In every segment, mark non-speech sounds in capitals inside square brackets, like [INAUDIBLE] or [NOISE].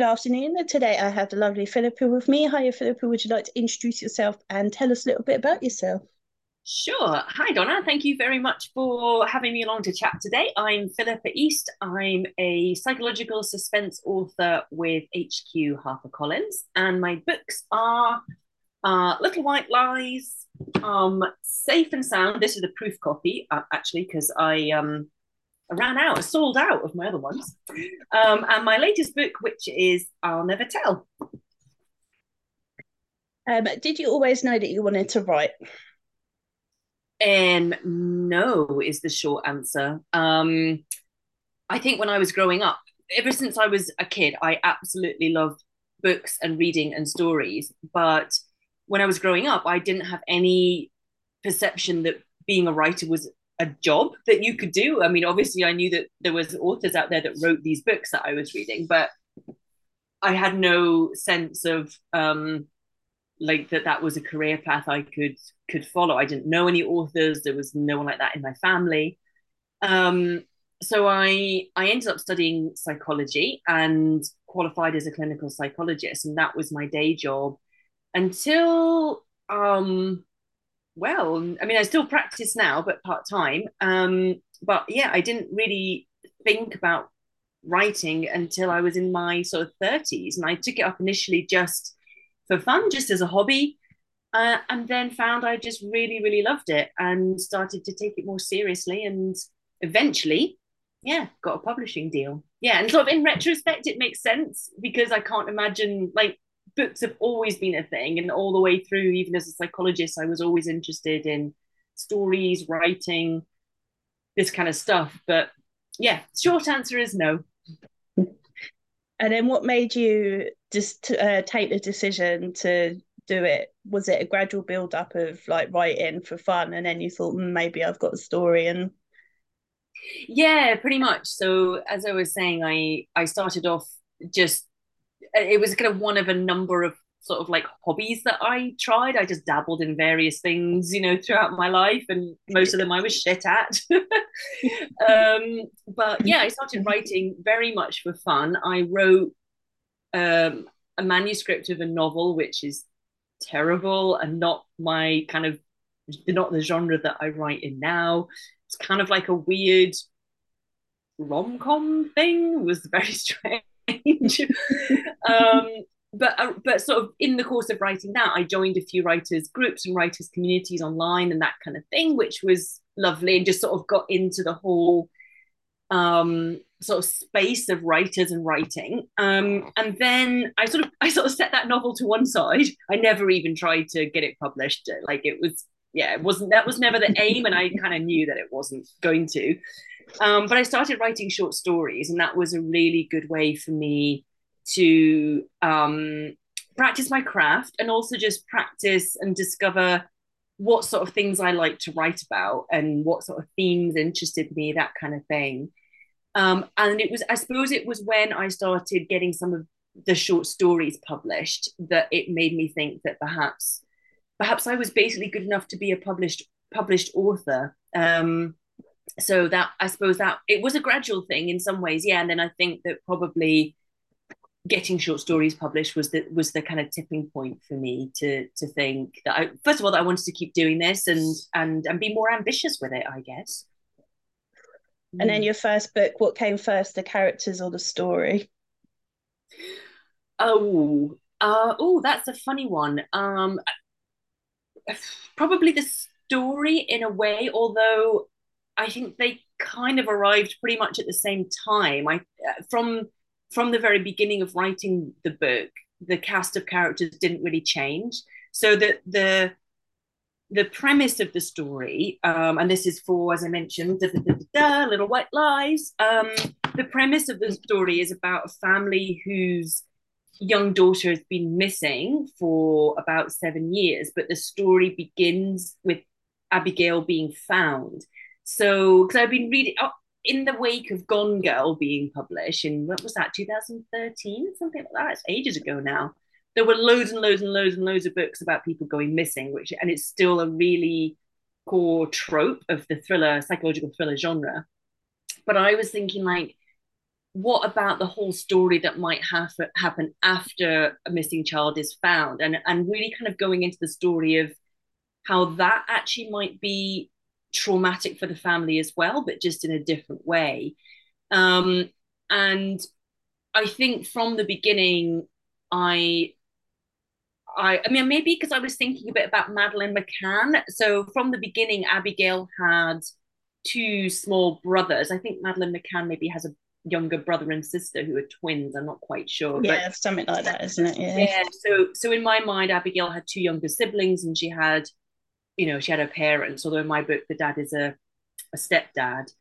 Good afternoon. Today I have the lovely Philippa with me. Hiya, Philippa. Would you like to introduce yourself and tell us a little bit about yourself? Sure. Hi, Donna. Thank you very much for having me along to chat today. I'm Philippa East. I'm a psychological suspense author with HQ HarperCollins, and my books are uh, Little White Lies, um, Safe and Sound. This is a proof copy, uh, actually, because I um, I ran out, I sold out of my other ones. Um, and my latest book, which is I'll Never Tell. Um, did you always know that you wanted to write? Um, no, is the short answer. Um, I think when I was growing up, ever since I was a kid, I absolutely loved books and reading and stories. But when I was growing up, I didn't have any perception that being a writer was a job that you could do. I mean, obviously, I knew that there was authors out there that wrote these books that I was reading, but I had no sense of um, like that that was a career path I could could follow. I didn't know any authors. There was no one like that in my family. Um, so I I ended up studying psychology and qualified as a clinical psychologist, and that was my day job until um, well, I mean, I still practice now, but part time. Um, but yeah, I didn't really think about writing until I was in my sort of 30s. And I took it up initially just for fun, just as a hobby. Uh, and then found I just really, really loved it and started to take it more seriously. And eventually, yeah, got a publishing deal. Yeah. And sort of in retrospect, it makes sense because I can't imagine like books have always been a thing and all the way through even as a psychologist i was always interested in stories writing this kind of stuff. But yeah short answer is no. And then what made you just uh, take the decision to do it? Was it a gradual build up of like writing for fun and then you thought mm, maybe i've got a story and yeah pretty much. So as i was saying i i started off just it was kind of one of a number of sort of like hobbies that I tried. I just dabbled in various things, you know, throughout my life, and most of them I was [LAUGHS] shit at. [LAUGHS] um, but yeah, I started writing very much for fun. I wrote um, a manuscript of a novel, which is terrible and not my kind of not the genre that I write in now. It's kind of like a weird rom com thing. It was very [LAUGHS] strange strange. [LAUGHS] um, but uh, but sort of in the course of writing that, I joined a few writers groups and writers communities online and that kind of thing, which was lovely, and just sort of got into the whole um, sort of space of writers and writing. Um, and then I sort of [LAUGHS] I sort of set that novel to one side. I never even tried to get it published. Like it was yeah, it wasn't that was never the aim, and I kind of knew that it wasn't going to. Um, but I started writing short stories, and that was a really good way for me to um, practice my craft and also just practice and discover what sort of things I like to write about and what sort of themes interested me, that kind of thing. Um, and it was, I suppose, it was when I started getting some of the short stories published that it made me think that perhaps, perhaps I was basically good enough to be a published published author. Um, so that I suppose that it was a gradual thing in some ways, yeah. And then I think that probably getting short stories published was the was the kind of tipping point for me to to think that I first of all that I wanted to keep doing this and and and be more ambitious with it, I guess. And then your first book, what came first, the characters or the story? Oh, uh, oh, that's a funny one. Um, probably the story in a way, although I think they kind of arrived pretty much at the same time. I from from the very beginning of writing the book, the cast of characters didn't really change. So that the the premise of the story, um, and this is for, as I mentioned, da, da, da, Little White Lies. Um, the premise of the story is about a family whose young daughter has been missing for about seven years, but the story begins with Abigail being found. So, because I've been reading oh, in the wake of Gone Girl being published in what was that, 2013, something like that. It's ages ago now. There were loads and loads and loads and loads of books about people going missing, which and it's still a really core trope of the thriller, psychological thriller genre. But I was thinking like what about the whole story that might have happen after a missing child is found and and really kind of going into the story of how that actually might be traumatic for the family as well but just in a different way um, and i think from the beginning i I, I mean, maybe because I was thinking a bit about Madeleine McCann. So from the beginning, Abigail had two small brothers. I think Madeleine McCann maybe has a younger brother and sister who are twins. I'm not quite sure. Yeah, but, something like that, isn't it? Yeah. Yeah. So so in my mind, Abigail had two younger siblings, and she had, you know, she had her parents. Although in my book, the dad is a a stepdad.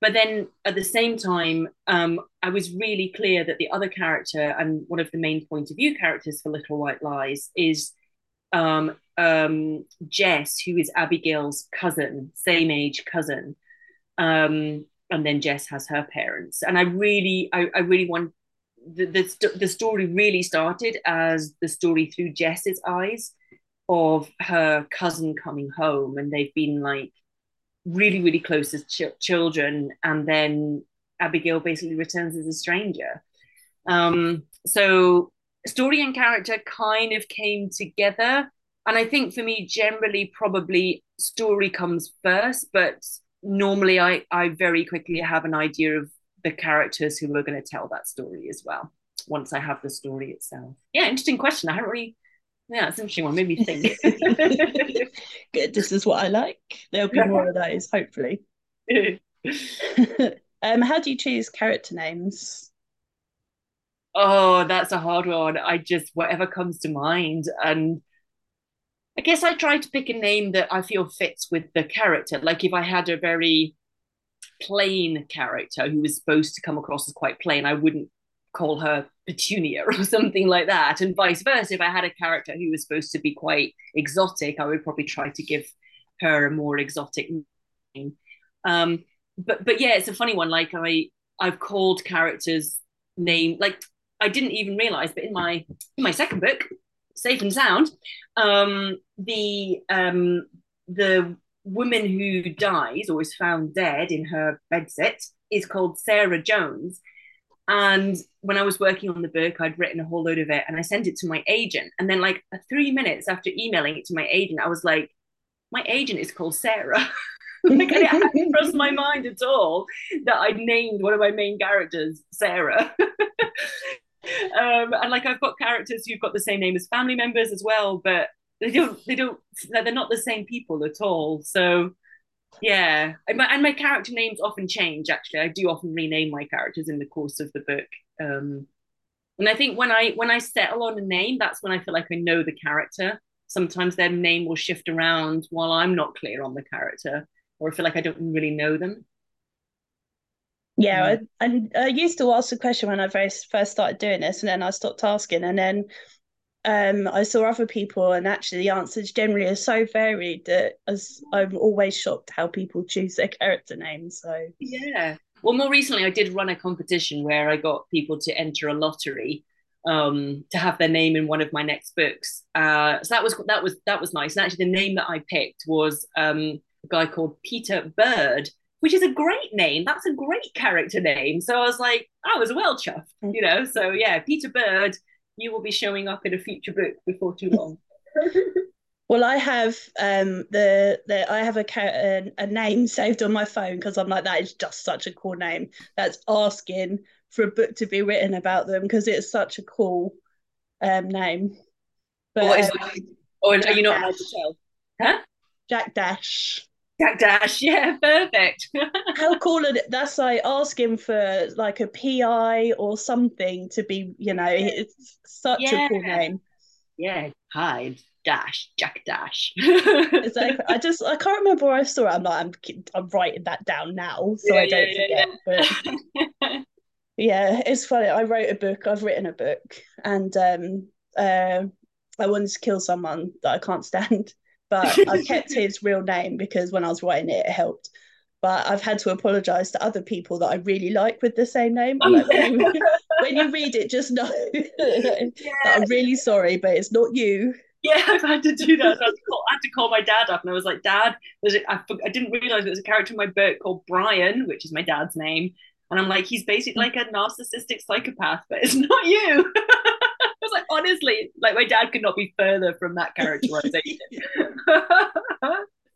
But then at the same time, um, I was really clear that the other character and one of the main point of view characters for Little White Lies is um, um, Jess, who is Abigail's cousin, same age cousin. Um, and then Jess has her parents. And I really, I, I really want the, the, the story really started as the story through Jess's eyes of her cousin coming home, and they've been like really, really close as ch- children, and then Abigail basically returns as a stranger. Um, so story and character kind of came together. And I think for me, generally, probably story comes first, but normally I, I very quickly have an idea of the characters who are going to tell that story as well once I have the story itself. Yeah, interesting question. I haven't really. Yeah, it's an interesting one. Made me think. [LAUGHS] Good. This is what I like. There'll be more of those, hopefully. [LAUGHS] um, how do you choose character names? Oh, that's a hard one. I just whatever comes to mind, and I guess I try to pick a name that I feel fits with the character. Like if I had a very plain character who was supposed to come across as quite plain, I wouldn't call her Petunia or [LAUGHS] something like that. And vice versa, if I had a character who was supposed to be quite exotic, I would probably try to give her a more exotic name. Um, but but yeah, it's a funny one. Like I I've called characters name like I didn't even realize, but in my in my second book, safe and sound. Um, the um, the woman who dies or is found dead in her bedsit is called Sarah Jones. And when I was working on the book, I'd written a whole load of it and I sent it to my agent. And then, like three minutes after emailing it to my agent, I was like, my agent is called Sarah. [LAUGHS] like, it hadn't crossed my [LAUGHS] mind at all that I'd named one of my main characters Sarah [LAUGHS] um, and like I've got characters who've got the same name as family members as well, but they don't they don't they're not the same people at all. So yeah, and my, and my character names often change. Actually, I do often rename my characters in the course of the book. Um, and I think when I when I settle on a name, that's when I feel like I know the character. Sometimes their name will shift around while I'm not clear on the character, or I feel like I don't really know them. Yeah, I, I, I used to ask the question when I very first started doing this, and then I stopped asking, and then um, I saw other people, and actually the answers generally are so varied that as I'm always shocked how people choose their character names. So yeah, well, more recently I did run a competition where I got people to enter a lottery um, to have their name in one of my next books. Uh, so that was that was that was nice. And actually, the name that I picked was um, a guy called Peter Bird which is a great name. That's a great character name. So I was like, I was well chuffed, mm. you know. So yeah, Peter Bird, you will be showing up in a future book before too long. [LAUGHS] well, I have um the the I have a a, a name saved on my phone because I'm like that is just such a cool name. That's asking for a book to be written about them because it's such a cool um name. But what is um, it? Or are you not allowed to tell? Huh? Jack Dash. Jack Dash, [LAUGHS] yeah, perfect. [LAUGHS] How cool are that's like asking for like a PI or something to be, you know, it's such yeah. a cool name. Yeah, hi, Dash, Jack Dash. [LAUGHS] exactly. I just I can't remember where I saw it. I'm like I'm I'm writing that down now so yeah, I don't yeah, forget. But yeah, it's funny. I wrote a book. I've written a book, and um, uh, I wanted to kill someone that I can't stand but [LAUGHS] I kept his real name because when I was writing it, it helped. But I've had to apologise to other people that I really like with the same name. Like, when, you, [LAUGHS] when, you, read it, just know [LAUGHS] yeah. I'm really sorry, but it's not you. Yeah, I've had to do that. I, call, I, had to call my dad up, and I was like, "Dad, there's a, I, I didn't realise there was a character in my book called Brian, which is my dad's name, And I'm like, he's basically mm. like a narcissistic psychopath, but it's not you. Like, honestly, like my dad could not be further from that characterization.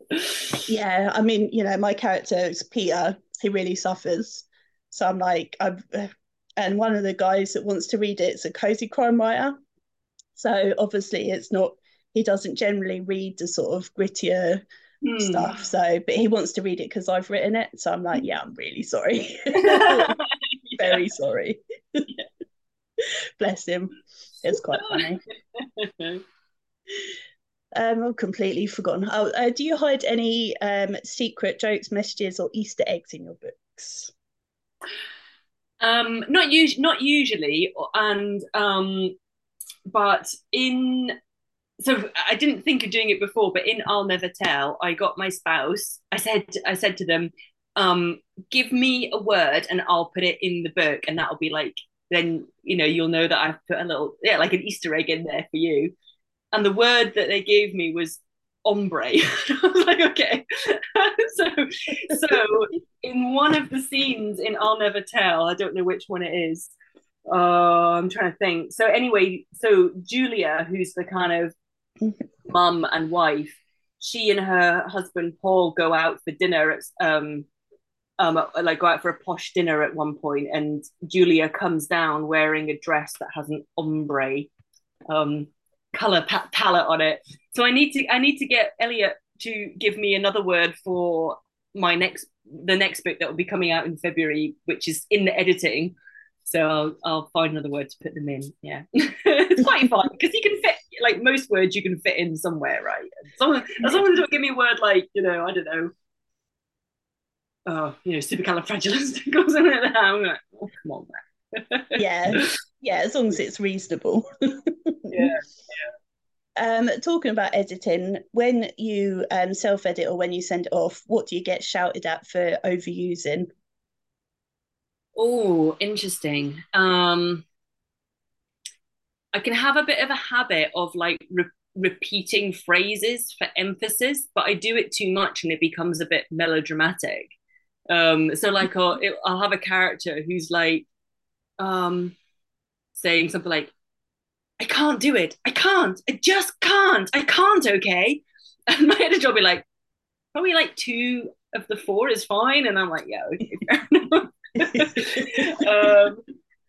[LAUGHS] yeah, I mean, you know, my character is Peter. He really suffers. So I'm like, I've, and one of the guys that wants to read it is a cozy crime writer. So obviously, it's not. He doesn't generally read the sort of grittier mm. stuff. So, but he wants to read it because I've written it. So I'm like, yeah, I'm really sorry. [LAUGHS] Very sorry. Bless him. It's quite funny. Um, I've completely forgotten. Oh, uh, do you hide any um, secret jokes, messages, or Easter eggs in your books? Um, not usually, not usually, and um, but in so I didn't think of doing it before, but in I'll Never Tell, I got my spouse. I said I said to them, um, "Give me a word, and I'll put it in the book, and that'll be like then you know you'll know that I've put a little yeah like an Easter egg in there for you." And the word that they gave me was ombre. [LAUGHS] I was like, okay. [LAUGHS] so, so in one of the scenes in I'll Never Tell, I don't know which one it is. Uh, I'm trying to think. So anyway, so Julia, who's the kind of mum and wife, she and her husband Paul go out for dinner at um um like go out for a posh dinner at one point and Julia comes down wearing a dress that has an ombre um color pa- palette on it. So I need to I need to get Elliot to give me another word for my next the next book that will be coming out in February, which is in the editing. So I'll, I'll find another word to put them in. Yeah, [LAUGHS] it's quite fun because you can fit like most words you can fit in somewhere, right? Long as don't give me a word like you know I don't know, oh you know supercalifragilistic or something like that. I'm like, oh come on, man. yeah, yeah, as long as it's reasonable. yeah. Um, talking about editing, when you um, self edit or when you send it off, what do you get shouted at for overusing? Oh, interesting. Um, I can have a bit of a habit of like re- repeating phrases for emphasis, but I do it too much and it becomes a bit melodramatic. Um, so like I'll, it, I'll have a character who's like um, saying something like, I can't do it. I can't. I just can't. I can't. Okay. [LAUGHS] And my editor will be like, probably like two of the four is fine. And I'm like, yeah, okay, [LAUGHS] [LAUGHS] um,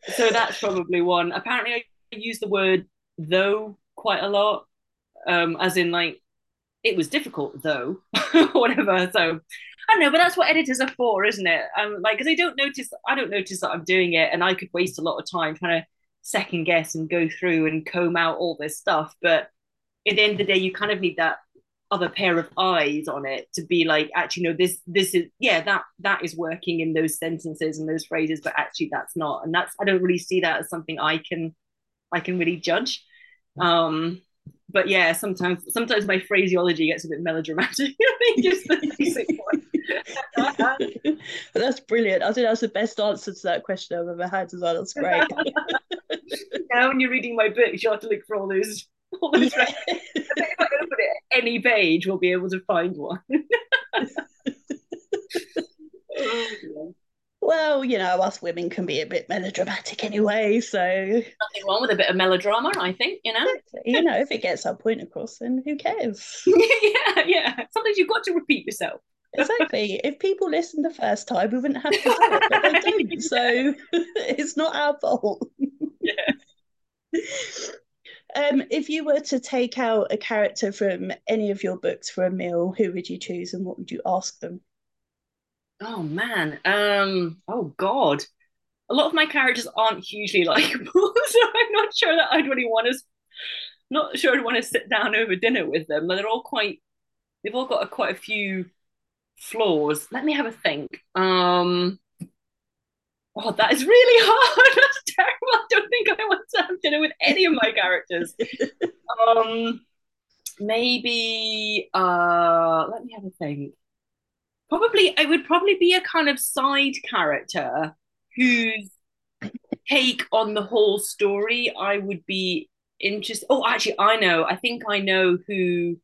so that's probably one. Apparently, I use the word though quite a lot, um, as in like it was difficult though, whatever. So I know, but that's what editors are for, isn't it? Um, like because they don't notice, I don't notice that I'm doing it, and I could waste a lot of time trying to second guess and go through and comb out all this stuff. But at the end of the day, you kind of need that other pair of eyes on it to be like, actually, no, this this is yeah, that that is working in those sentences and those phrases, but actually that's not. And that's I don't really see that as something I can I can really judge. Um but yeah, sometimes sometimes my phraseology gets a bit melodramatic. [LAUGHS] I think is the [LAUGHS] basic one. [LAUGHS] that's brilliant. I think that's the best answer to that question I've ever had as well. That's great. now when you're reading my book, you have to look for all those all those yeah. if I open it any page, we'll be able to find one. oh, well, you know, us women can be a bit melodramatic anyway, so nothing wrong with a bit of melodrama, I think, you know. you know, if it gets our point across, then who cares? [LAUGHS] yeah, yeah. Sometimes you've got to repeat yourself. exactly. [LAUGHS] If people listened the first time, we wouldn't have to do it, but they [LAUGHS] don't. So it's not our fault. Yeah. Um, if you were to take out a character from any of your books for a meal, who would you choose and what would you ask them? Oh man. Um, oh god. A lot of my characters aren't hugely [LAUGHS] likable, so I'm not sure that I'd really want to not sure I'd want to sit down over dinner with them. They're all quite they've all got a, quite a few flaws. Let me have a think. Um Oh, that is really [LAUGHS] hard. That's terrible. I don't think I want to have dinner with any of my characters. [LAUGHS] um maybe uh let me have a think probably I would probably be a kind of side character whose take on the whole story I would be interested. Oh, actually, I know. I think I know who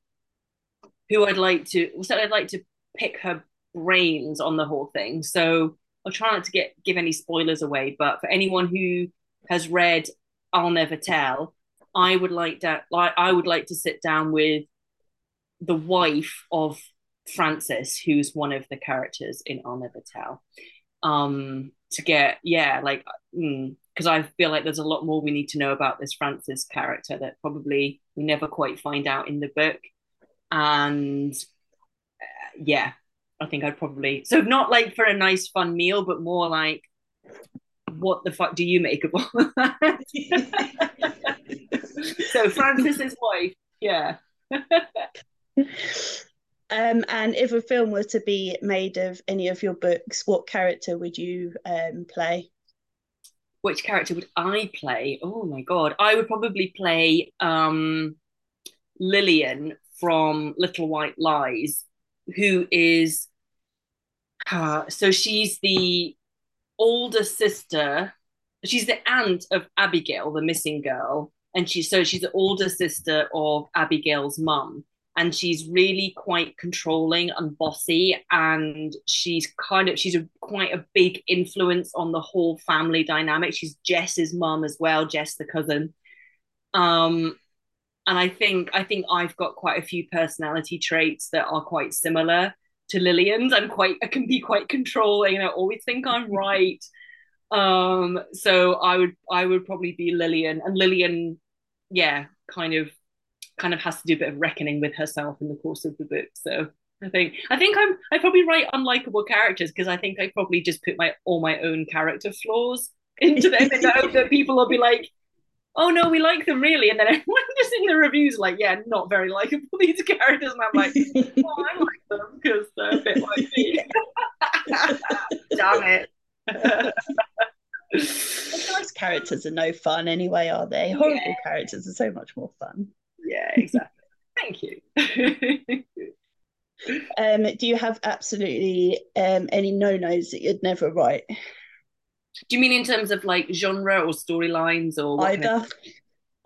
who I'd like to. So I'd like to pick her brains on the whole thing. So I'll try not to get give any spoilers away, but for anyone who has read I'll Never Tell, I would like that like I would like to sit down with the wife of Frances, who's one of the characters in I'll Never Tell. Um to get yeah, like because mm, I feel like there's a lot more we need to know about this Francis character that probably we never quite find out in the book. And uh, yeah, I think I'd probably so not like for a nice fun meal, but more like what the fuck do you make of all that? [LAUGHS] so Francis's wife, yeah. [LAUGHS] um, and if a film were to be made of any of your books, what character would you um, play? Which character would I play? Oh my god, I would probably play um, Lillian from Little White Lies, who is uh, so she's the older sister. She's the aunt of Abigail, the missing girl, and she's so she's the older sister of Abigail's mum, and she's really quite controlling and bossy, and she's kind of she's a quite a big influence on the whole family dynamic. She's Jess's mum as well, Jess the cousin. Um, and I think I think I've got quite a few personality traits that are quite similar to Lillian's. I'm quite I can be quite controlling and I always think I'm [LAUGHS] right. Um, so I would I would probably be Lillian and Lillian, yeah, kind of kind of has to do a bit of reckoning with herself in the course of the book. So I think I think I'm I probably write unlikable characters because I think I probably just put my all my own character flaws into them and hope that people will be like, oh no, we like them really. And then [LAUGHS] everyone just in the reviews like, yeah, not very likable these characters. And I'm like, oh, I like them because they're a bit like me. [LAUGHS] Damn it. [LAUGHS] nice characters are no fun anyway, are they? Horrible yeah. characters are so much more fun. Yeah, exactly. [LAUGHS] Thank you. [LAUGHS] um, do you have absolutely um, any no-nos that you'd never write? Do you mean in terms of like genre or storylines or either, kind of...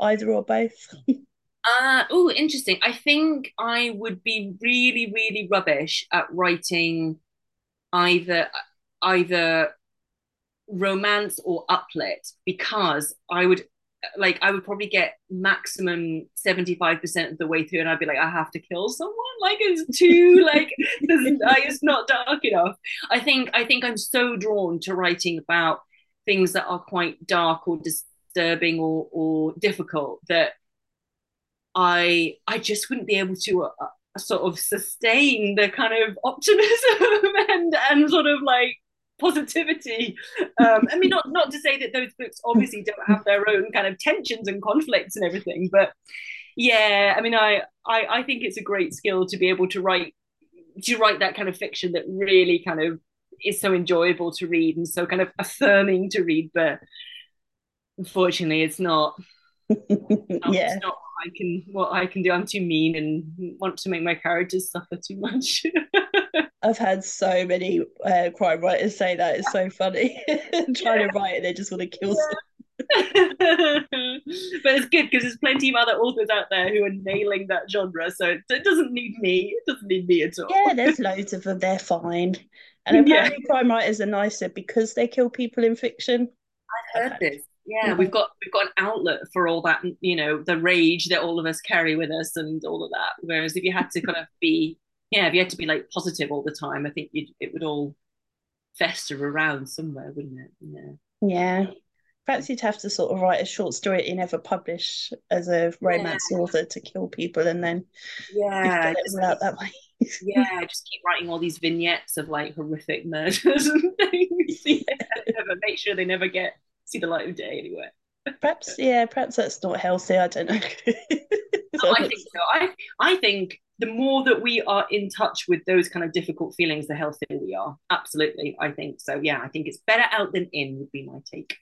either or both? [LAUGHS] uh oh, interesting. I think I would be really, really rubbish at writing either either romance or uplit because I would like I would probably get maximum 75% of the way through and I'd be like, I have to kill someone. Like it's too [LAUGHS] like it's not dark enough. I think I think I'm so drawn to writing about things that are quite dark or disturbing or or difficult that I I just wouldn't be able to uh, uh sort of sustain the kind of optimism [LAUGHS] and and sort of like [LAUGHS] positivity. Um, I mean, not not to say that those books obviously don't have their own kind of tensions and conflicts and everything, but yeah, I mean, I I, I think it's a great skill to be able to write to write that kind of fiction that really kind of is so enjoyable to read and so kind of affirming to read, but unfortunately, it's not. [LAUGHS] yeah. It's not I can what I can do. I'm too mean and want to make my characters suffer too much. [LAUGHS] I've had so many uh, crime writers say that it's so funny. [LAUGHS] Trying yeah. to write it, they just want to kill yeah. [LAUGHS] [LAUGHS] but it's good because there's plenty of other authors out there who are nailing that genre. So it, it, doesn't need me. It doesn't need me at all. Yeah, there's loads of them. They're fine. And apparently, yeah. crime writers are nicer because they kill people in fiction. I've heard this. Yeah, mm-hmm. we've got we've got an outlet for all that, you know, the rage that all of us carry with us and all of that. Whereas if you had to kind of be yeah, if you had to be like positive all the time, I think it would all fester around somewhere, wouldn't it? Yeah. Yeah. Perhaps you'd have to sort of write a short story that you never publish as a romance yeah. author to kill people and then yeah, just, out that way. [LAUGHS] yeah, just keep writing all these vignettes of like horrific murders and [LAUGHS] things. yeah, [LAUGHS] never make sure they never get see the light of day anywhere. perhaps yeah, perhaps that's not healthy. I don't know. no, oh, I think so. I I think the more that we are in touch with those kind of difficult feelings, the healthier we are. Absolutely, I think so. Yeah, I think it's better out than in would be my take.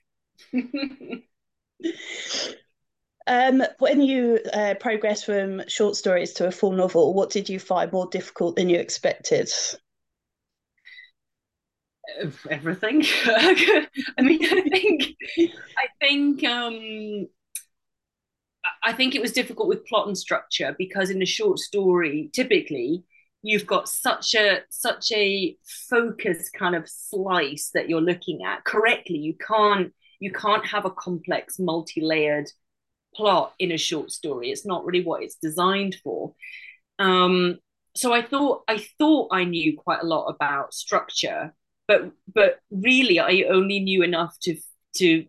[LAUGHS] um, when you uh, progress from short stories to a full novel, what did you find more difficult than you expected? Everything. [LAUGHS] I mean, I think, I think um, I think it was difficult with plot and structure because in a short story, typically you've got such a such a focused kind of slice that you're looking at. Correctly you can't you can't have a complex multi-layered plot in a short story. It's not really what it's designed for. Um, so i thought i thought i knew quite a lot about structure but but really i only knew enough to to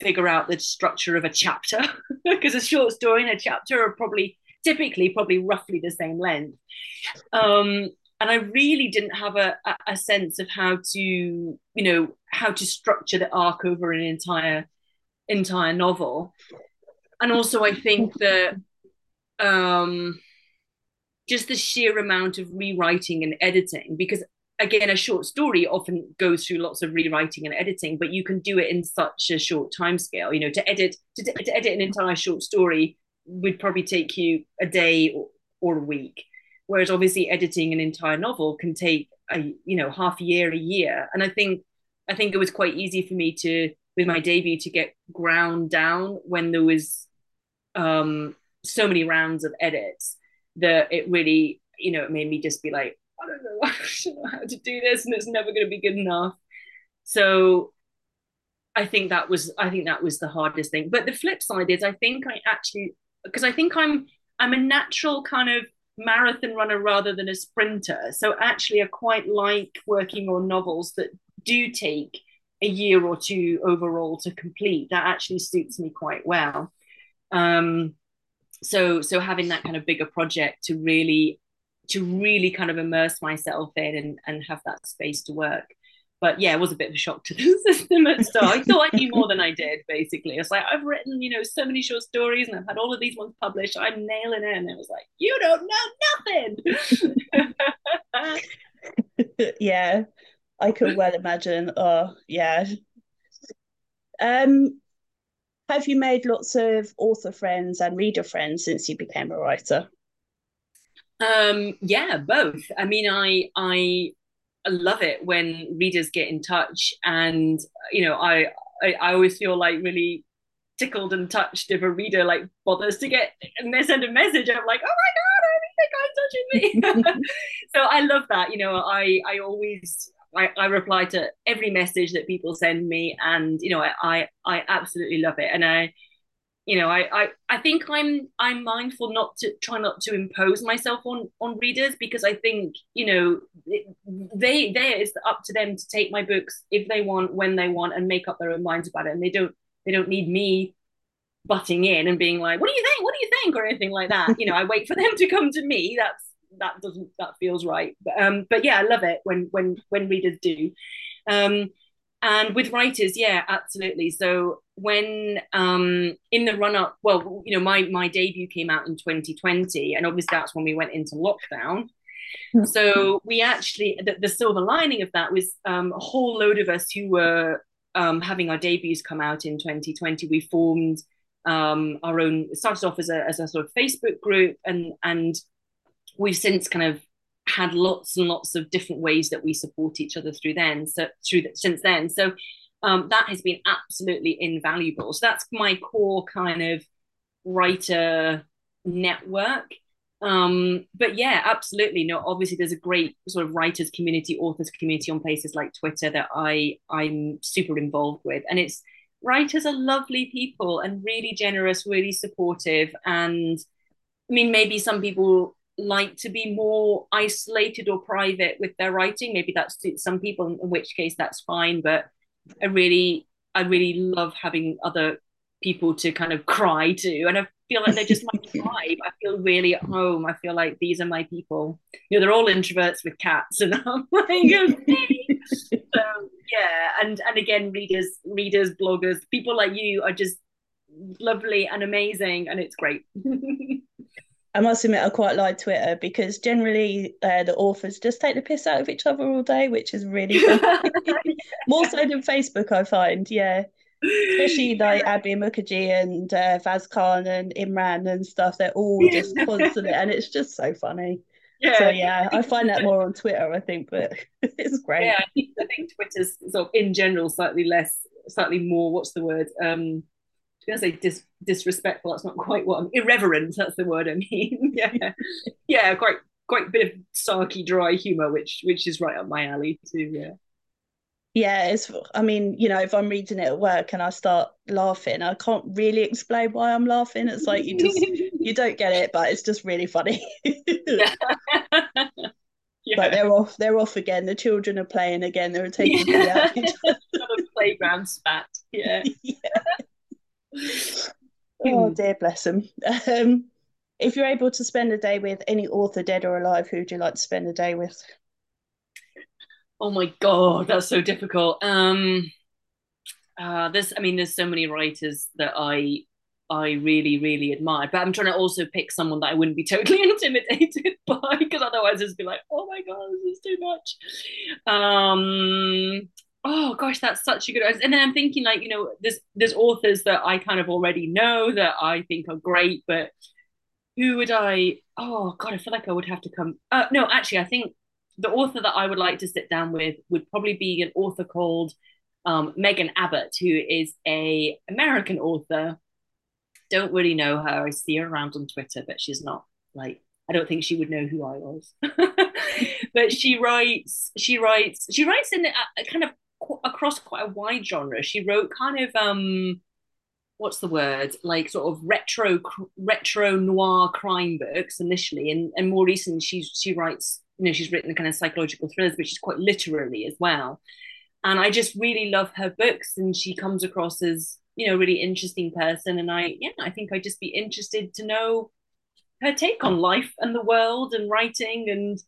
figure out the structure of a chapter [LAUGHS] because a short story and a chapter are probably typically probably roughly the same length. Um, and I really didn't have a, a sense of how to, you know, how to structure the arc over an entire entire novel. And also, I think that um, just the sheer amount of rewriting and editing, because again, a short story often goes through lots of rewriting and editing, but you can do it in such a short time scale. You know, to edit to, to edit an entire short story would probably take you a day or, or a week whereas obviously editing an entire novel can take a you know half a year a year and i think i think it was quite easy for me to with my debut to get ground down when there was um so many rounds of edits that it really you know it made me just be like i don't know how to do this and it's never going to be good enough so i think that was i think that was the hardest thing but the flip side is i think i actually because I think I'm I'm a natural kind of marathon runner rather than a sprinter. So actually, I quite like working on novels that do take a year or two overall to complete. That actually suits me quite well. Um, so so having that kind of bigger project to really to really kind of immerse myself in and, and have that space to work but yeah, it was a bit of a shock to the [LAUGHS] system at start. I thought I knew more than I did, basically. It's like, I've written, you know, so many short stories and I've had all of these ones published. I'm nailing it. And it was like, you don't know nothing. [LAUGHS] yeah, I could well imagine. Oh, yeah. Um, have you made lots of author friends and reader friends since you became a writer? Um, yeah, both. I mean, I I love it when readers get in touch and you know I, I i, always feel like really tickled and touched if a reader like bothers to get and they send a message. I'm like oh my god i think i'm touching me. [LAUGHS] So i love that you know i i always I, I reply to every message that people send me and you know I, I i absolutely love it. And i you know, I, I I think I'm I'm mindful not to try not to impose myself on on readers because I think you know they they it's up to them to take my books if they want when they want and make up their own minds about it. And they don't they don't need me butting in and being like what do you think? What do you think? or anything like that. You know I wait for them to come to me. That's that doesn't that feels right. But um but yeah I love it when when when readers do. Um and with writers yeah absolutely. So when um in the run up well you know my my debut came out in 2020 and obviously that's when we went into lockdown. Hmm. so we actually the, the silver lining of that was um, a whole load of us who were um, having our debuts come out in 2020 we formed um, our own started off as a, as a sort of facebook group and and we've since kind of had lots and lots of different ways that we support each other through then so through the, since then so um, that has been absolutely invaluable. So that's my core kind of writer network. Um, but yeah, absolutely. No, obviously there's a great sort of writers community, authors community on places like Twitter that I I'm super involved with. And it's writers are lovely people and really generous, really supportive. And I mean, maybe some people like to be more isolated or private with their writing. Maybe that's some people, in which case that's fine. But I really, I really love having other people to kind of cry to, and I feel like they're just my [LAUGHS] tribe. I feel really at home. I feel like these are my people. You know, they're all introverts with cats, [LAUGHS] and I'm like, okay. [LAUGHS] so yeah, and and again, readers, readers, bloggers, people like you are just lovely and amazing, and it's great. I must admit, I quite like Twitter because generally uh, the authors just take the piss out of each other all day, which is really [LAUGHS] [LAUGHS] more so than Facebook. I find, yeah, especially [LAUGHS] like Abir Mukherjee and uh, Vaz Khan and Imran and stuff. They're all just constantly, and it's just so funny. Yeah. So yeah, I find that more on Twitter, I think, but it's great. Yeah, I think, I think Twitter's sort of in general slightly less, slightly more. What's the word? Um, going to say dis- disrespectful. That's not quite what I'm irreverent. That's the word I mean. [LAUGHS] yeah, yeah, quite quite a bit of sarky, dry humor, which which is right up my alley too. Yeah. Yeah, it's. I mean, you know, if I'm reading it at work and I start laughing, I can't really explain why I'm laughing. It's like you just [LAUGHS] you don't get it, but it's just really funny. [LAUGHS] yeah. But they're off. They're off again. The children are playing again. They're taking yeah. playground spat. Yeah. yeah. Oh dear, bless them. Um, if you're able to spend a day with any author, dead or alive, who would you like to spend a day with? Oh my god, that's so difficult. Um, uh, there's, I mean, there's so many writers that I I really, really admire. But I'm trying to also pick someone that I wouldn't be totally [LAUGHS] intimidated by, because otherwise it's be like, oh my god, this is too much. Um, oh gosh, that's such a good. And then I'm thinking like, you know, there's there's authors that I kind of already know that I think are great, but who would I? Oh God, I feel like I would have to come. Uh, no, actually, I think the author that I would like to sit down with would probably be an author called um, Megan Abbott, who is a American author. Don't really know her. I see her around on Twitter, but she's not like I don't think she would know who I was. [LAUGHS] but she writes, she writes, she writes in a, a kind of across quite a wide genre. She wrote kind of um what's the word? Like sort of retro retro noir crime books initially and and more recently she she writes you know she's written kind of psychological thrillers but she's quite literary as well. And i just really love her books and she comes across as you know really interesting person. And i yeah i think i'd just be interested to know her take on life and the world and writing and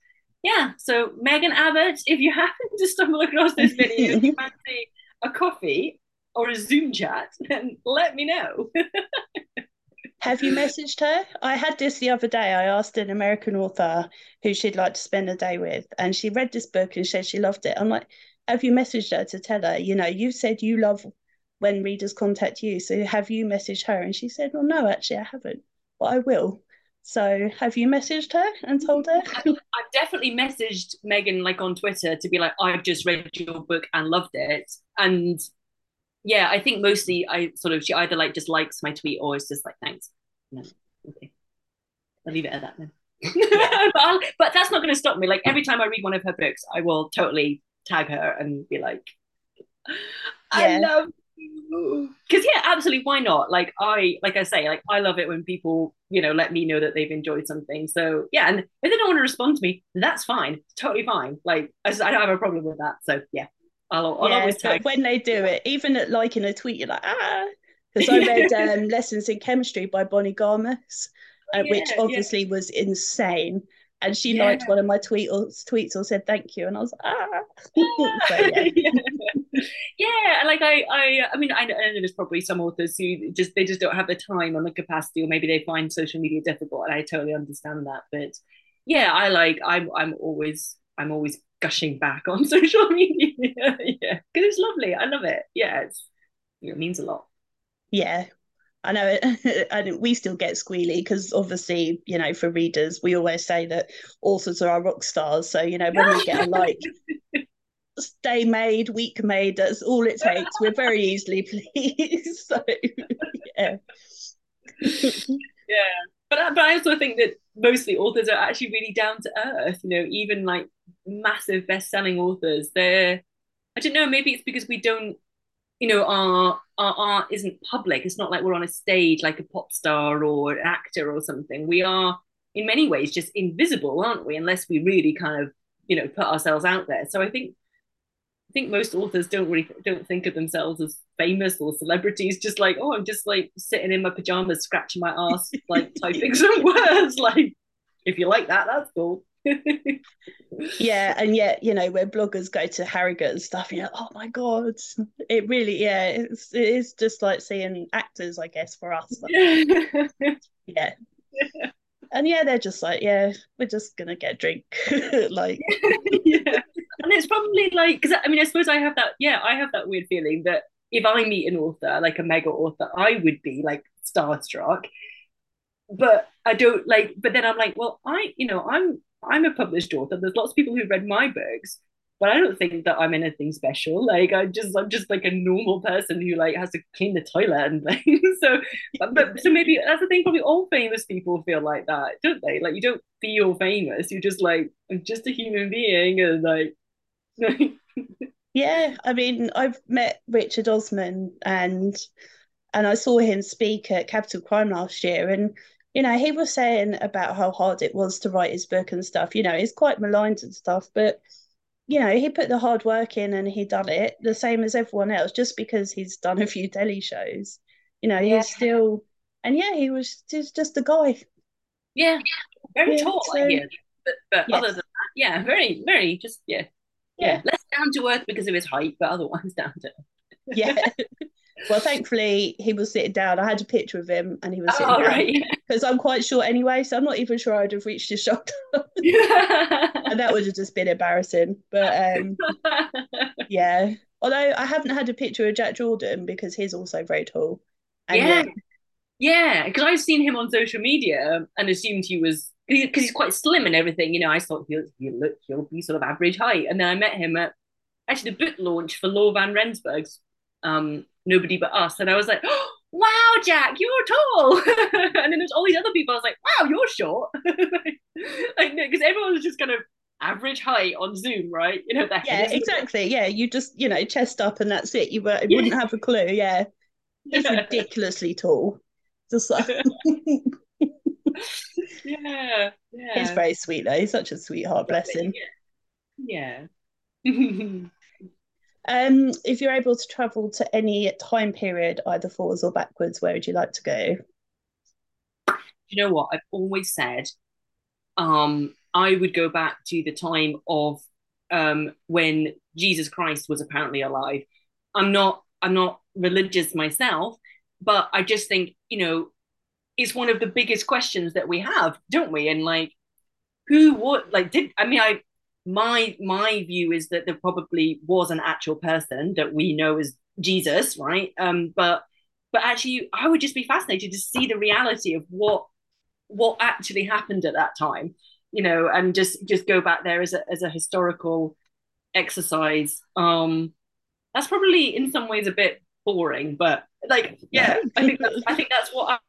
yeah so megan abbott if you [LAUGHS] happen to stumble across this video you [LAUGHS] fancy a coffee or a Zoom chat, then let me know. [LAUGHS] Have you messaged her? I had this the other day. I asked an American author who she'd like to spend a day with, and she read this book and said she loved it. I'm like, have you messaged her to tell her, you know, you said you love when readers contact you. So have you messaged her? And she said, well, no, actually, I haven't, but I will. So have you messaged her and told her? I've definitely messaged Megan like on Twitter to be like, I've just read your book and loved it. And yeah, I think mostly I sort of she either like just likes my tweet or it's just like thanks. No, okay, I'll leave it at that then. but, [LAUGHS] but, that's not going to stop me. Like every time I read one of her books, I will totally tag her and be like, "I yeah. love you," because yeah, absolutely. Why not? Like I, like I say, like I love it when people, you know, let me know that they've enjoyed something. So yeah, and if they don't want to respond to me, that's fine, totally fine. Like I, just, I don't have a problem with that. So yeah, I'll, I'll yeah, always tag. when they do it, even at like in a tweet, you're like, ah, because I read [LAUGHS] um, Lessons in Chemistry by Bonnie Garmus, uh, yeah, which obviously yeah. was insane. And she yeah. liked one of my tweet or, tweets or said thank you, and I was like, ah. [LAUGHS] so, yeah. [LAUGHS] yeah, like I, I, I mean, I know, I know there's probably some authors who just they just don't have the time or the capacity, or maybe they find social media difficult, and I totally understand that. But yeah, I like I'm I'm always I'm always gushing back on [LAUGHS] social media. yeah, because it's lovely. I love it. Yeah, it's it means a lot. Yeah, I know it. [LAUGHS] and we still get squealy because obviously, you know, for readers, we always say that authors are our rock stars. So, you know, when we get a [LAUGHS] like, stay made, week made, that's all it takes. We're very easily [LAUGHS] pleased. so, yeah. yeah. But, but I also think that mostly authors are actually really down to earth, you know, even like massive best-selling authors they're i don't know maybe it's because we don't you know our our art isn't public. It's not like we're on a stage like a pop star or an actor or something. We are in many ways just invisible aren't we? Unless we really kind of you know put ourselves out there. So i think i think most authors don't really don't think of themselves as famous or celebrities. Just like oh i'm just like sitting in my pajamas scratching my ass like typing [LAUGHS] some words. Like if you like that that's cool yeah, and yet you know where bloggers go to Harrogate and stuff, you know, oh my god, it really, yeah, it's it is just like seeing actors, I guess, for us. [LAUGHS] yeah. And yeah, they're just like, yeah, we're just gonna get a drink, [LAUGHS] like. [LAUGHS] yeah. And it's probably like, because I mean, I suppose I have that, yeah, I have that weird feeling that if I meet an author, like a mega author, I would be like starstruck. But I don't like, but then I'm like, well, I, you know, I'm I'm a published author. There's lots of people who read my books. but I don't think that I'm anything special. Like I just I'm just like a normal person who like has to clean the toilet and [LAUGHS] things. so but, but so maybe that's the thing. Probably all famous people feel like that, don't they? Like you don't feel famous. You're just like I'm just a human being and like. [LAUGHS] yeah, I mean, I've met Richard Osman and and I saw him speak at Capital Crime last year, and you know he was saying about how hard it was to write his book and stuff. You know, he's quite maligned and stuff, but you know, he put the hard work in and he done it the same as everyone else. Just because he's done a few telly shows, you know, yeah. he's still, and yeah, he was just just a guy. Yeah, very yeah, tall, so, hear. But, but yes. other than that, yeah, very, very, just yeah, yeah, less down to earth because of his height, but otherwise [LAUGHS] down to. yeah. [LAUGHS] Well, thankfully, he was sitting down. I had a picture of him, and he was sitting oh, down because right. [LAUGHS] I'm quite short anyway, so I'm not even sure I'd have reached his shoulder, [LAUGHS] and that would have just been embarrassing. But um, [LAUGHS] yeah, although I haven't had a picture of Jack Jordan because he's also very tall. And yeah, yeah, because I've seen him on social media and assumed he was because he's quite slim and everything. You know, I thought he'll he'll look he'll be sort of average height, and then I met him at actually the book launch for Laure van Rensburg's um, Nobody But Us. And I was like, oh, [GASPS] wow, Jack, you're tall. [LAUGHS] and then there's all these other people. I was like, wow, you're short. [LAUGHS] like, because everyone was just kind of average height on Zoom, right? You know, that yeah, exactly. Yeah, you just, you know, chest up and that's it. You were, yeah. wouldn't have a clue. Yeah. [LAUGHS] He's yeah. ridiculously tall. Just like. yeah, yeah. He's very sweet though. He's such a sweetheart, bless him. Yeah. yeah. Um, if you're able to travel to any time period, either forwards or backwards, where would you like to go? You know what? I've always said um, I would go back to the time of um, when Jesus Christ was apparently alive. I'm not I'm not religious myself, but I just think, you know, it's one of the biggest questions that we have, don't we? And like who what like did I mean I my my view is that there probably was an actual person that we know as Jesus, right? Um, but but actually, I would just be fascinated to see the reality of what what actually happened at that time, you know, and just just go back there as a as a historical exercise. Um, that's probably in some ways a bit boring, but like, yeah, I think that's, I think that's what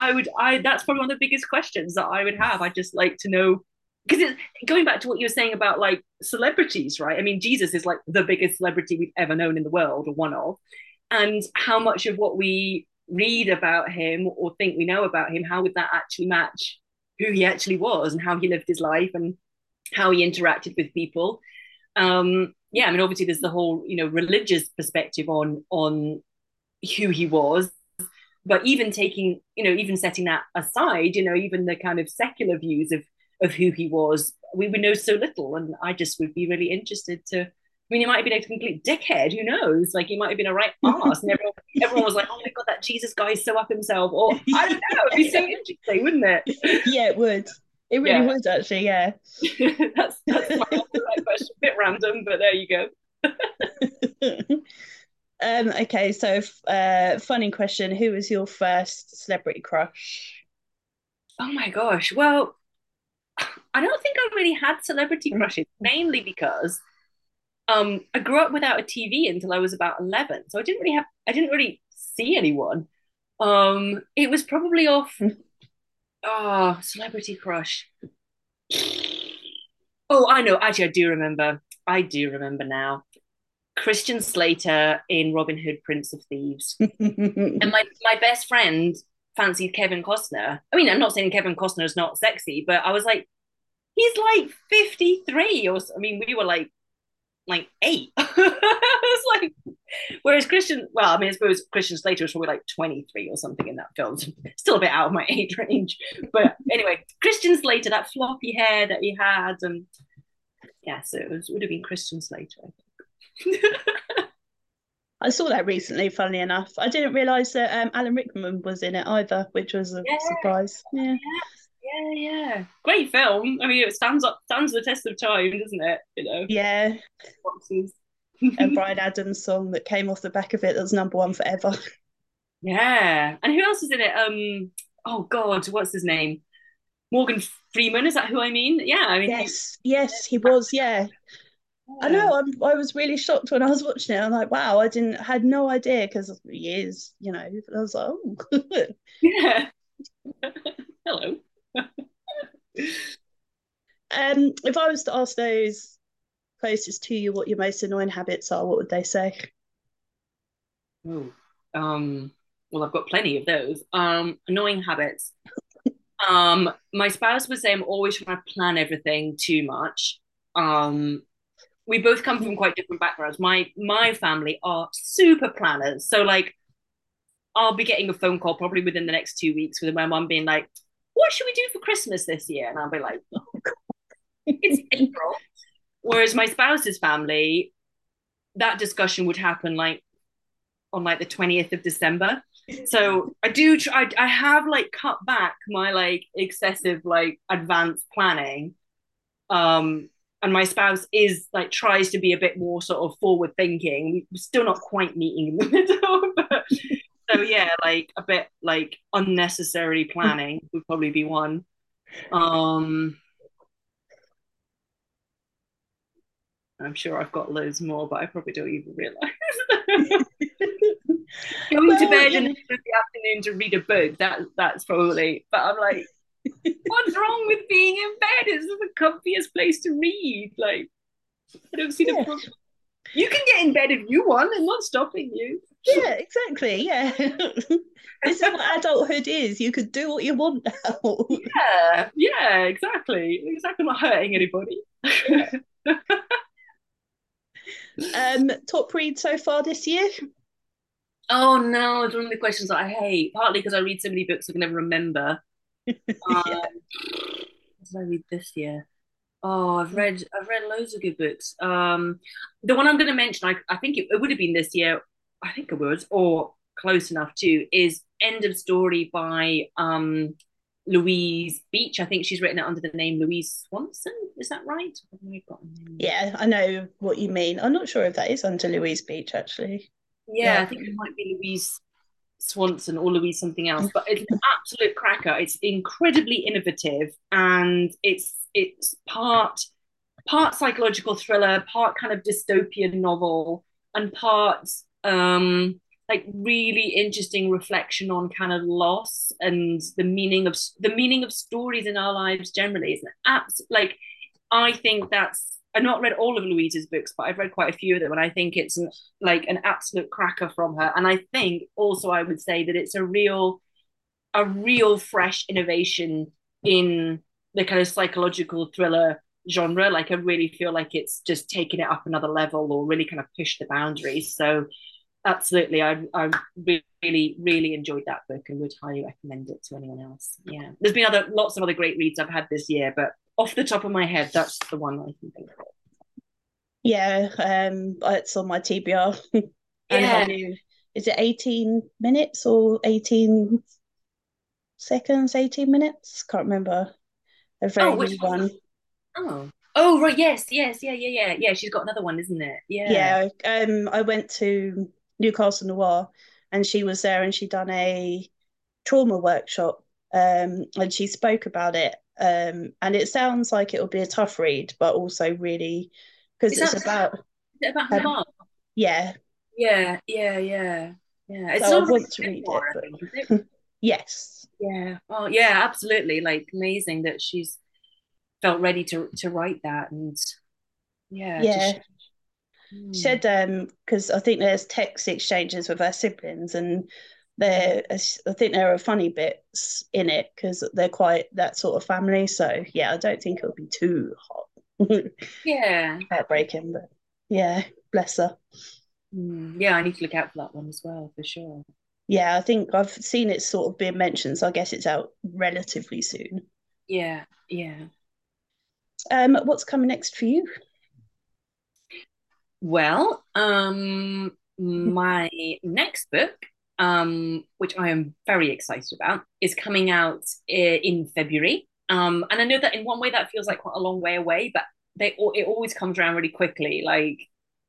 I, would I that's probably one of the biggest questions that I would have. I'd just like to know because it's going back to what you were saying about like celebrities, right? I mean, Jesus is like the biggest celebrity we've ever known in the world, or one of, and how much of what we read about him or think we know about him, how would that actually match who he actually was and how he lived his life and how he interacted with people? Um, yeah, I mean, obviously, there's the whole you know religious perspective on on who he was but even taking you know even setting that aside you know even the kind of secular views of of who he was we would know so little and i just would be really interested to I mean, he might have been a complete dickhead. Who knows? Like, he might have been a right [LAUGHS] ass, and everyone, everyone was like, "Oh my god, that Jesus guy is so up himself." Or [LAUGHS] I don't know. It'd be so interesting, wouldn't it? Yeah, it would. It really yeah. would, actually. Yeah. [LAUGHS] that's that's my question. A bit random, but there you go. Um, okay, so uh, funny question: Who was your first celebrity crush? Oh my gosh! Well, [SIGHS] I don't think I really had celebrity mm. crushes, mainly because um, I grew up without a TV until I was about eleven, so I didn't really have, I didn't really see anyone. Um, it was probably off. Oh, celebrity crush. [SIGHS] Oh, I know. Actually, I do remember. I do remember now. Christian Slater in Robin Hood, Prince of Thieves. [LAUGHS] and my, my best friend fancied Kevin Costner. I mean, I'm not saying Kevin Costner is not sexy, but I was like, he's like 53 or I mean, we were like like eight. [LAUGHS] it's like whereas Christian, well, I mean, I suppose Christian Slater was probably like 23 or something in that film. [LAUGHS] Still a bit out of my age range. But anyway, Christian Slater, that floppy hair that he had, and yeah, so it, was, would have been Christian Slater, I think. [LAUGHS] I saw that recently, funnily enough. I didn't realise that um, Alan Rickman was in it either, which was a yeah. surprise. Yeah. Yeah, yeah. Great film. I mean, it stands up stands the test of time, doesn't it? You know. Yeah. and [LAUGHS] Bryan Adams song that came off the back of it that was number one forever. Yeah. And who else is in it? Um oh god, what's his name? Morgan Freeman. Is that who I mean? Yeah, I mean. Yes, he, yes, he was. Yeah. I know. I'm, I was really shocked when I was watching it. I'm like, wow, I didn't had no idea because years, you know. I was like, oh, [LAUGHS] yeah. [LAUGHS] Hello. [LAUGHS] um, if I was to ask those closest to you what your most annoying habits are, what would they say? Oh, um, well, I've got plenty of those. Um, annoying habits. um, my spouse would say I'm always trying to plan everything too much. Um, we both come from quite different backgrounds. My my family are super planners, so like I'll be getting a phone call probably within the next two weeks with my mom being like, "What should we do for Christmas this year?" And I'll be like, "Oh it's April." Whereas my spouse's family, that discussion would happen like on like the 20th of December. So I do try, I, I have like cut back my like excessive like advanced planning. Um and my spouse is like tries to be a bit more sort of forward thinking. We're still not quite meeting in the [LAUGHS] middle, but so yeah, like a bit like unnecessary planning would probably be one. Um I'm sure I've got loads more, but I probably don't even realize. [LAUGHS] Going well, to bed in the afternoon to read a book, that that's probably, but I'm like, what's wrong with being in bed? It's the comfiest place to read. Like, I don't see yeah. the problem. You can get in bed if you want, and not stopping you. Yeah, exactly. Yeah. [LAUGHS] this is what adulthood is. You could do what you want now. yeah, yeah, exactly. Exactly not hurting anybody. Yeah. [LAUGHS] um, top read so far this year? Oh no, it's one of the questions that I hate. Partly because I read so many books I can never remember. [LAUGHS] Um, yeah. What did I read this year? Oh, I've read I've read loads of good books. Um, the one I'm going to mention, I, I think it, it would have been this year. I think it was, or close enough to, is End of Story by um, Louise Beech. I think she's written it under the name Louise Swanson. Is that right? Yeah, I know what you mean. I'm not sure if that is under Louise Beech actually. Yeah, yeah. I think it might be Louise Swanson or Louise something else, but it's an absolute cracker. It's incredibly innovative and it's it's part part psychological thriller, part kind of dystopian novel, and part um like really interesting reflection on kind of loss and the meaning of the meaning of stories in our lives generally. It's an abs like I think that's I've not read all of Louise's books, but I've read quite a few of them, and I think it's an, like an absolute cracker from her. And I think also I would say that it's a real, a real fresh innovation in the kind of psychological thriller genre. Like I really feel like it's just taken it up another level or really kind of pushed the boundaries. So absolutely, I I really really enjoyed that book and would highly recommend it to anyone else. Yeah, there's been other lots of other great reads I've had this year, but off the top of my head, that's the one I can think of. Yeah, um, it's on my TBR. [LAUGHS] yeah. Is it 18 minutes or 18 seconds, 18 minutes? Can't remember. A very oh, which one. one. Oh. Oh right, yes, yes, yeah, yeah, yeah, yeah. She's got another one, isn't it? Yeah. Yeah. Um, I went to Newcastle Noir, and she was there, and she done a trauma workshop. Um, and she spoke about it, um, and it sounds like it'll be a tough read, but also really because it's about it about her. Yeah. Yeah, yeah, yeah, yeah. It's so I want to read it, but... [LAUGHS] yes. Yeah. Oh, yeah. Absolutely. Like amazing that she's felt ready to to write that, and yeah. Yeah. She said um because I think there's text exchanges with her siblings and there I think there are funny bits in it because they're quite that sort of family. So yeah, I don't think it'll be too hot. [LAUGHS] yeah, heartbreaking, but yeah, bless her. Mm, yeah, I need to look out for that one as well for sure. Yeah, I think I've seen it sort of being mentioned, so I guess it's out relatively soon. Yeah, yeah. Um, what's coming next for you? Well, um, my next book um, which I am very excited about, is coming out in February. Um, and I know that in one way that feels like quite a long way away, but they it always comes around really quickly. Like,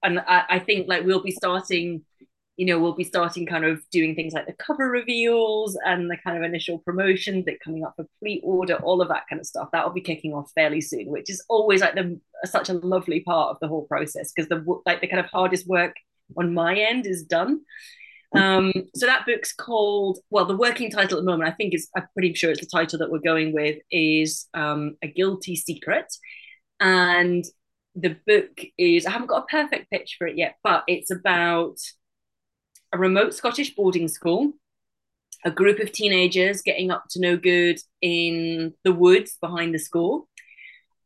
and I, I think like we'll be starting, you know, we'll be starting kind of doing things like the cover reveals and the kind of initial promotions that coming up for pre-order, all of that kind of stuff. That will be kicking off fairly soon, which is always like the such a lovely part of the whole process because the like the kind of hardest work on my end is done. Um, so that book's called well, the working title at the moment, I think is I'm pretty sure it's the title that we're going with is um, a guilty secret, and the book is I haven't got a perfect pitch for it yet, but it's about a remote Scottish boarding school, a group of teenagers getting up to no good in the woods behind the school,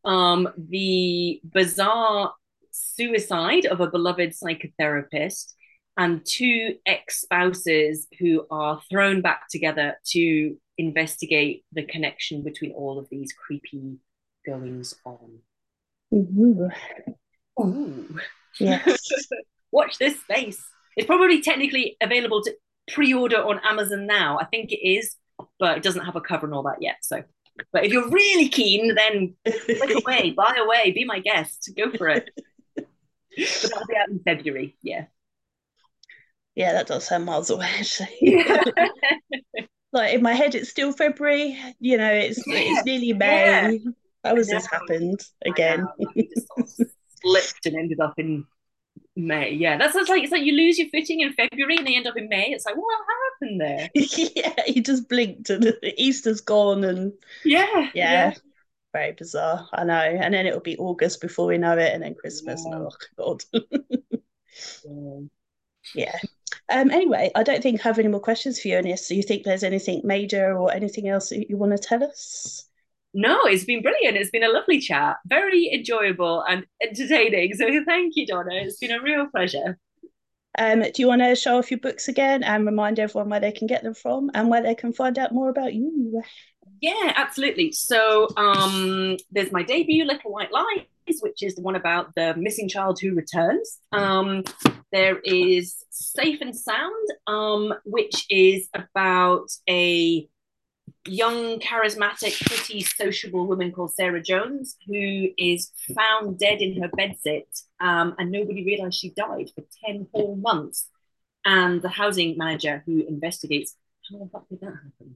um, the bizarre suicide of a beloved psychotherapist, and two ex spouses who are thrown back together to investigate the connection between all of these creepy goings on. Ooh. Ooh. Yes. [LAUGHS] Watch this space. It's probably technically available to pre-order on Amazon now. I think it is, but it doesn't have a cover and all that yet. So, but if you're really keen, then click away, buy away, be my guest, go for it. [LAUGHS] but that'll be out in February. Yeah. Yeah, that does sound miles away. [LAUGHS] Actually. Yeah. [LAUGHS] like in my head, it's still February. You know, it's yeah. it's nearly May. Yeah. How has this happened again? [LAUGHS] slipped and ended up in May. Yeah, that's, like it's like you lose your footing in February and they end up in May. It's like what happened there? yeah, you just blinked and Easter's gone and yeah, yeah, yeah, very bizarre. I know. And then it'll be August before we know it, and then Christmas. Yeah. Oh God. yeah. yeah. Um. Anyway, I don't think I have any more questions for you, Anis. Do you think there's anything major or anything else that you want to tell us? No, it's been brilliant. It's been a lovely chat, very enjoyable and entertaining. So [LAUGHS] thank you, Donna. It's been a real pleasure. Um, do you want to show off your books again and remind everyone where they can get them from and where they can find out more about you? Yeah, absolutely. So um, there's my debut, Little White Lies, which is the one about the missing child who returns. Um, there is Safe and Sound, um, which is about a young, charismatic, pretty sociable woman called Sarah Jones, who is found dead in her bedsit, um, and nobody realized she died for 10 whole months. And the housing manager who investigates how the fuck did that happen?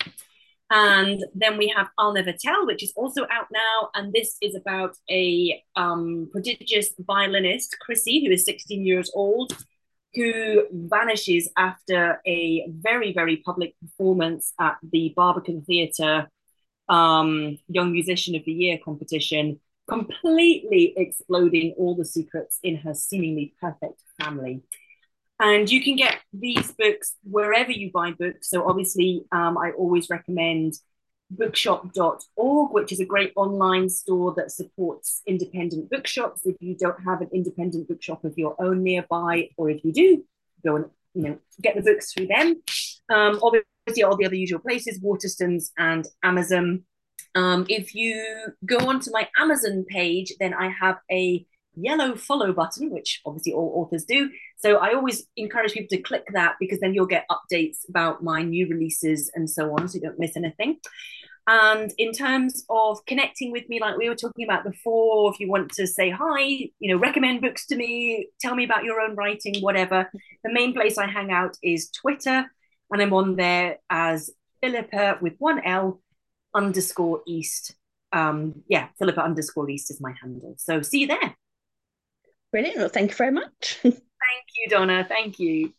And then we have I'll Never Tell, which is also out now. And this is about a um, prodigious violinist, Chrissy, who is 16 years old, who vanishes after a very, very public performance at the Barbican Theatre um, Young Musician of the Year competition, completely exploding all the secrets in her seemingly perfect family. And you can get these books wherever you buy books. So, obviously, um, I always recommend bookshop.org, which is a great online store that supports independent bookshops. If you don't have an independent bookshop of your own nearby, or if you do, go and you know get the books through them. Um, obviously, all the other usual places, Waterstones and Amazon. Um, if you go onto my Amazon page, then I have a yellow follow button, which obviously all authors do. So I always encourage people to click that because then you'll get updates about my new releases and so on, so you don't miss anything. And in terms of connecting with me, like we were talking about before, if you want to say hi, you know, recommend books to me, tell me about your own writing, whatever, the main place I hang out is Twitter. And I'm on there as Philippa with one L underscore East. Um, yeah, Philippa underscore East is my handle. So see you there. Brilliant. Well, thank you very much. [LAUGHS] thank you, Donna. Thank you.